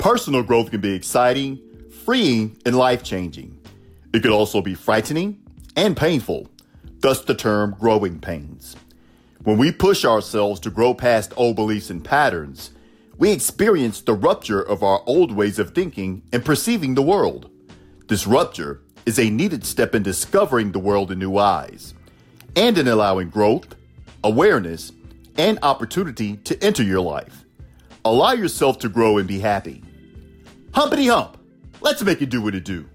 Personal growth can be exciting, freeing, and life changing. It could also be frightening and painful, thus, the term growing pains. When we push ourselves to grow past old beliefs and patterns, we experience the rupture of our old ways of thinking and perceiving the world. This rupture is a needed step in discovering the world in new eyes and in allowing growth, awareness, and opportunity to enter your life. Allow yourself to grow and be happy. Humpity hump. Let's make it do what it do.